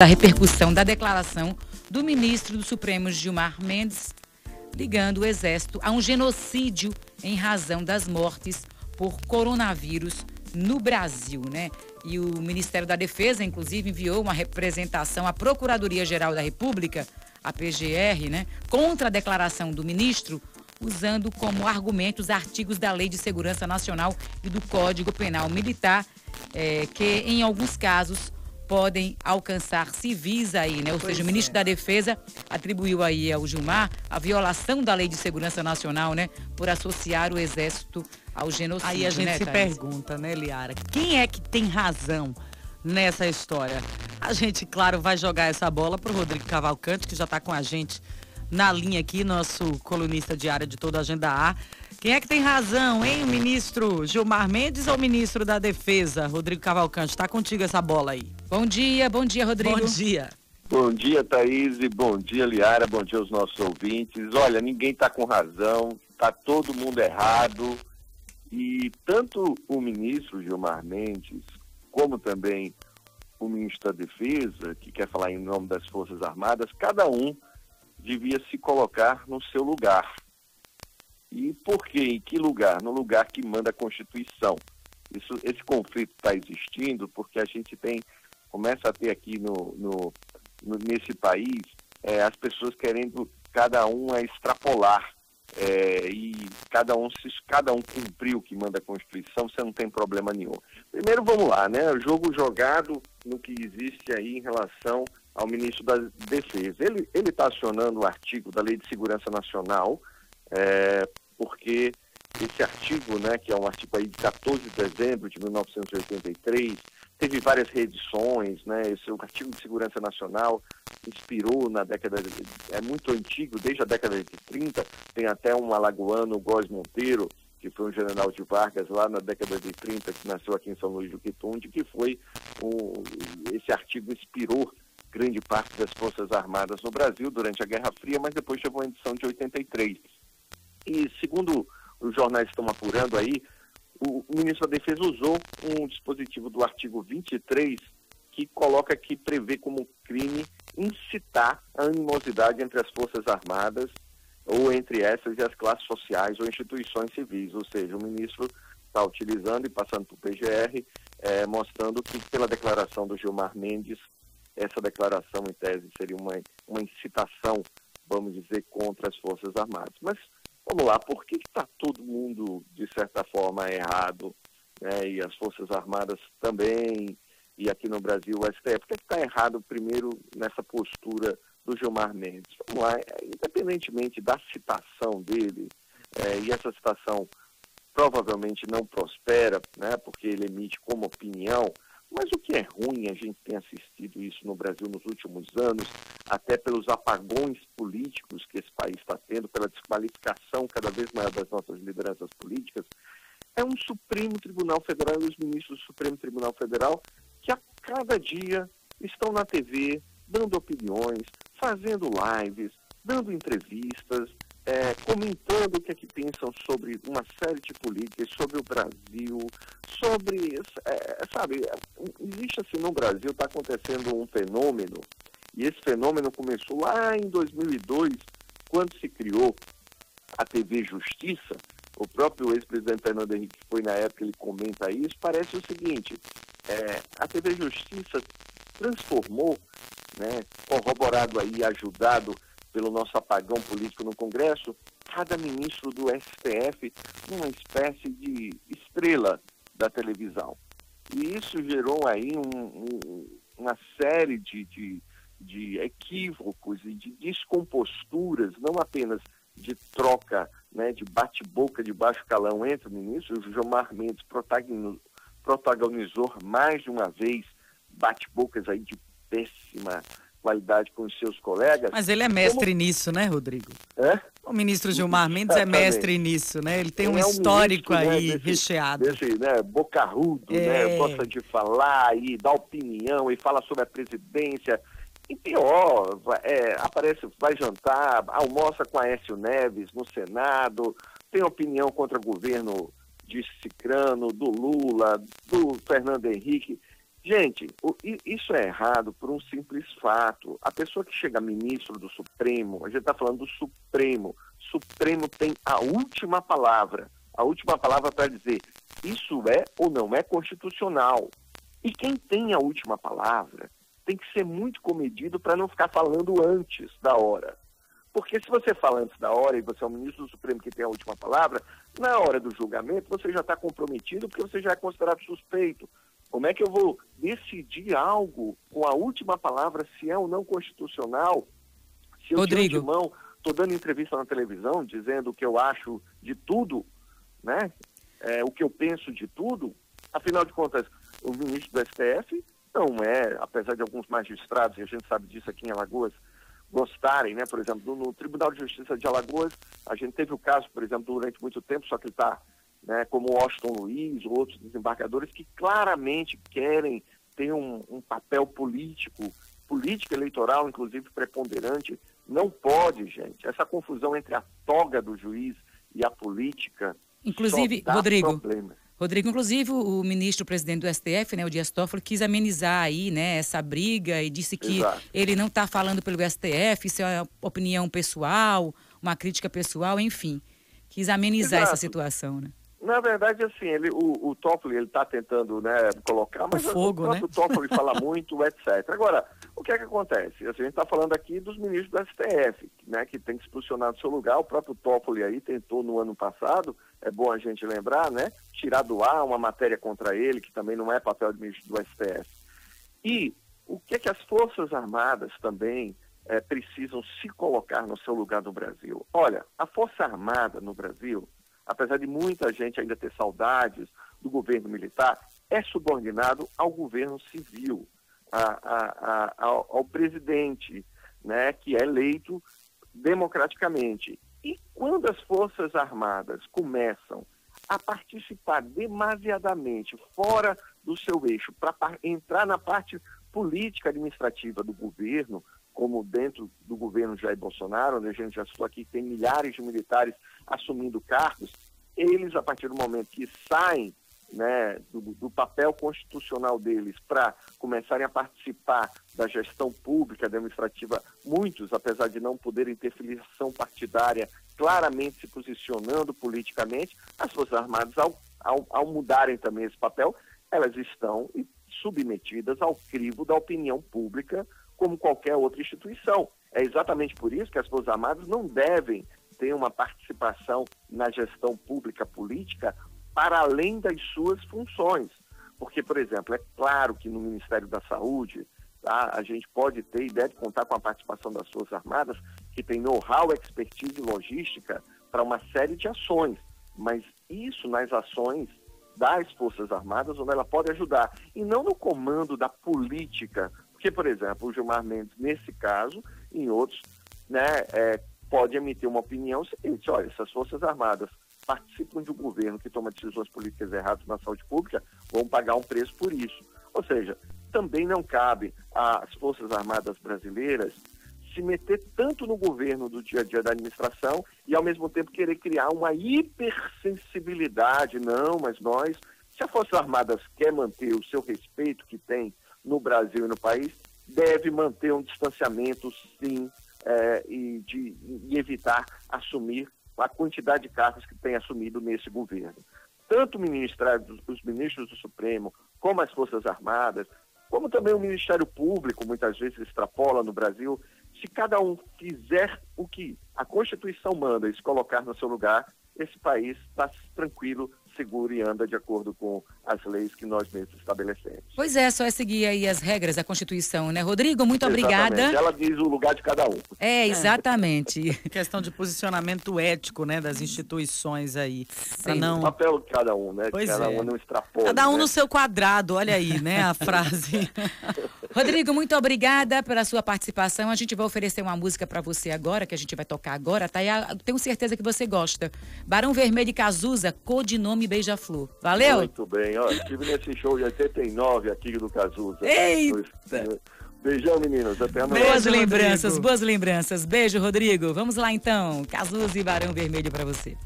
da repercussão da declaração do ministro do Supremo Gilmar Mendes, ligando o Exército a um genocídio em razão das mortes por coronavírus no Brasil, né? E o Ministério da Defesa, inclusive, enviou uma representação à Procuradoria-Geral da República, a PGR, né, contra a declaração do ministro, usando como argumentos artigos da Lei de Segurança Nacional e do Código Penal Militar, é, que em alguns casos podem alcançar civis aí, né? Ou pois seja, o ministro é. da Defesa atribuiu aí ao Gilmar a violação da Lei de Segurança Nacional, né? Por associar o Exército ao genocídio. Aí a gente né, se pergunta, né, Liara? Quem é que tem razão nessa história? A gente, claro, vai jogar essa bola para o Rodrigo Cavalcante, que já está com a gente na linha aqui, nosso colunista diário de toda a Agenda A. Quem é que tem razão, hein? O ministro Gilmar Mendes ou o ministro da Defesa, Rodrigo Cavalcante? Está contigo essa bola aí. Bom dia, bom dia, Rodrigo. Bom dia. Bom dia, Thaís, bom dia, Liara, bom dia aos nossos ouvintes. Olha, ninguém está com razão, está todo mundo errado. E tanto o ministro Gilmar Mendes, como também o ministro da Defesa, que quer falar em nome das Forças Armadas, cada um devia se colocar no seu lugar. E por quê? Em que lugar? No lugar que manda a Constituição. Isso, esse conflito está existindo porque a gente tem, começa a ter aqui no, no, no nesse país é, as pessoas querendo cada um a extrapolar é, e cada um se cada um cumprir o que manda a Constituição, você não tem problema nenhum. Primeiro vamos lá, né? O jogo jogado no que existe aí em relação ao ministro da Defesa. Ele está acionando o artigo da Lei de Segurança Nacional é, porque esse artigo, né, que é um artigo aí de 14 de dezembro de 1983, teve várias reedições, né, esse artigo de segurança nacional inspirou na década, de, é muito antigo, desde a década de 30, tem até um alagoano, Góes Monteiro, que foi um general de Vargas lá na década de 30, que nasceu aqui em São Luís do Quitunde, que foi, esse artigo inspirou grande parte das Forças Armadas no Brasil durante a Guerra Fria, mas depois chegou a edição de 83. E segundo os jornais estão apurando aí, o ministro da Defesa usou um dispositivo do artigo 23 que coloca que prevê como crime incitar a animosidade entre as Forças Armadas ou entre essas e as classes sociais ou instituições civis. Ou seja, o ministro está utilizando e passando para o PGR, é, mostrando que pela declaração do Gilmar Mendes, essa declaração em tese seria uma, uma incitação, vamos dizer, contra as Forças Armadas. Mas Vamos lá, por que está todo mundo, de certa forma, errado? Né? E as Forças Armadas também, e aqui no Brasil o STF, por que está errado primeiro nessa postura do Gilmar Mendes? Vamos lá, é, independentemente da citação dele, é, e essa citação provavelmente não prospera, né, porque ele emite como opinião, mas o que é ruim, a gente tem assistido isso no Brasil nos últimos anos, até pelos apagões políticos que esse país está tendo, pela desqualificação cada vez maior das nossas lideranças políticas, é um Supremo Tribunal Federal e os ministros do Supremo Tribunal Federal que a cada dia estão na TV dando opiniões, fazendo lives, dando entrevistas, é, comentando o que é que pensam sobre uma série de políticas, sobre o Brasil, sobre, é, sabe, existe assim no Brasil, está acontecendo um fenômeno, e esse fenômeno começou lá em 2002, quando se criou a TV Justiça, o próprio ex-presidente Fernando Henrique, que foi na época, ele comenta isso, parece o seguinte, é, a TV Justiça transformou, né, corroborado aí, ajudado pelo nosso apagão político no Congresso, cada ministro do STF uma espécie de estrela da televisão. E isso gerou aí um, um, uma série de, de, de, equívocos e de descomposturas, não apenas de troca, né, de bate-boca de baixo calão entre ministros. O Gilmar Mendes protagonizou, mais de uma vez bate-bocas aí de péssima qualidade com os seus colegas. Mas ele é mestre Como... nisso, né, Rodrigo? É? O ministro Gilmar Mendes é mestre nisso, né? Ele tem ele um é histórico ministro, aí né, desse, recheado. Desse, né, bocarrudo, né? é. né? Gosta de falar e dar opinião e fala sobre a presidência. E pior, é, aparece, vai jantar, almoça com Aécio Neves no Senado, tem opinião contra o governo de Cicrano, do Lula, do Fernando Henrique. Gente, isso é errado por um simples fato. A pessoa que chega ministro do Supremo, a gente está falando do Supremo. Supremo tem a última palavra. A última palavra para dizer isso é ou não é constitucional. E quem tem a última palavra tem que ser muito comedido para não ficar falando antes da hora. Porque se você fala antes da hora e você é o ministro do Supremo que tem a última palavra, na hora do julgamento você já está comprometido porque você já é considerado suspeito. Como é que eu vou decidir algo com a última palavra se é ou não constitucional? Se eu Rodrigo. de mão estou dando entrevista na televisão dizendo o que eu acho de tudo, né? É, o que eu penso de tudo, afinal de contas, o ministro do STF não é, apesar de alguns magistrados, e a gente sabe disso aqui em Alagoas, gostarem, né? Por exemplo, no, no Tribunal de Justiça de Alagoas, a gente teve o caso, por exemplo, durante muito tempo, só que ele está né, como Washington Luiz, outros desembargadores que claramente querem ter um, um papel político, política eleitoral, inclusive preponderante. Não pode, gente. Essa confusão entre a toga do juiz e a política. Inclusive, Rodrigo. Problemas. Rodrigo, inclusive o ministro presidente do STF, né, o Dias Toffoli, quis amenizar aí, né, essa briga e disse que Exato. ele não está falando pelo STF, isso é uma opinião pessoal, uma crítica pessoal, enfim. Quis amenizar Exato. essa situação, né? Na verdade, assim, ele, o, o Toffoli ele está tentando né, colocar, mas o, fogo, o né? Toffoli fala muito, etc. Agora, o que é que acontece? Assim, a gente está falando aqui dos ministros do STF, né, que tem que se posicionar no seu lugar. O próprio Toffoli aí tentou no ano passado, é bom a gente lembrar, né, tirar do ar uma matéria contra ele, que também não é papel de ministro do STF. E o que é que as Forças Armadas também é, precisam se colocar no seu lugar no Brasil? Olha, a Força Armada no Brasil apesar de muita gente ainda ter saudades do governo militar, é subordinado ao governo civil, a, a, a, ao, ao, presidente, né, que é eleito democraticamente. E quando as Forças Armadas começam a participar demasiadamente fora do seu eixo, para entrar na parte política administrativa do governo, como dentro do governo Jair Bolsonaro, onde a gente já estou aqui, tem milhares de militares assumindo cargos, eles, a partir do momento que saem né, do, do, papel constitucional deles para começarem a participar da gestão pública administrativa, muitos, apesar de não poderem ter filiação partidária, claramente se posicionando politicamente, as Forças Armadas, ao, ao, ao mudarem também esse papel, elas estão submetidas ao crivo da opinião pública como qualquer outra instituição. É exatamente por isso que as Forças Armadas não devem ter uma participação na gestão pública política para além das suas funções. Porque, por exemplo, é claro que no Ministério da Saúde tá, a gente pode ter e deve contar com a participação das Forças Armadas, que tem know-how, expertise e logística para uma série de ações. Mas isso nas ações das Forças Armadas, onde ela pode ajudar, e não no comando da política porque, por exemplo, o Gilmar Mendes, nesse caso, em outros, né, é, pode emitir uma opinião seguinte, olha, se as Forças Armadas participam de um governo que toma decisões políticas erradas na saúde pública, vão pagar um preço por isso. Ou seja, também não cabe às Forças Armadas brasileiras se meter tanto no governo do dia a dia da administração e, ao mesmo tempo, querer criar uma hipersensibilidade. Não, mas nós, se as Forças Armadas quer manter o seu respeito que tem no Brasil e no país, deve manter um distanciamento, sim, é, e, de, e evitar assumir a quantidade de cargos que tem assumido nesse governo. Tanto os ministros do Supremo, como as Forças Armadas, como também o Ministério Público, muitas vezes extrapola no Brasil, se cada um fizer o que a Constituição manda e se colocar no seu lugar, esse país está tranquilo, seguro e anda de acordo com as leis que nós mesmos estabelecemos. Pois é, só é seguir aí as regras da Constituição, né? Rodrigo, muito exatamente. obrigada. Ela diz o lugar de cada um. É, exatamente. É. Questão de posicionamento ético, né, das instituições aí. Sim, não... o papel de cada um, né? Pois cada é. um não extrapola. Cada um né? no seu quadrado, olha aí, né, a frase. Rodrigo, muito obrigada pela sua participação. A gente vai oferecer uma música para você agora, que a gente vai tocar agora, tá? E tenho certeza que você gosta. Barão Vermelho e Cazuza, codinome Beija-Flor. Valeu? Muito bem, ó, estive nesse show de 89 aqui do Cazuza. Eita! Beijão, meninos. Até amanhã. Boas lembranças, boas lembranças. Beijo, Rodrigo. Vamos lá então. Cazuza e Barão Vermelho para você.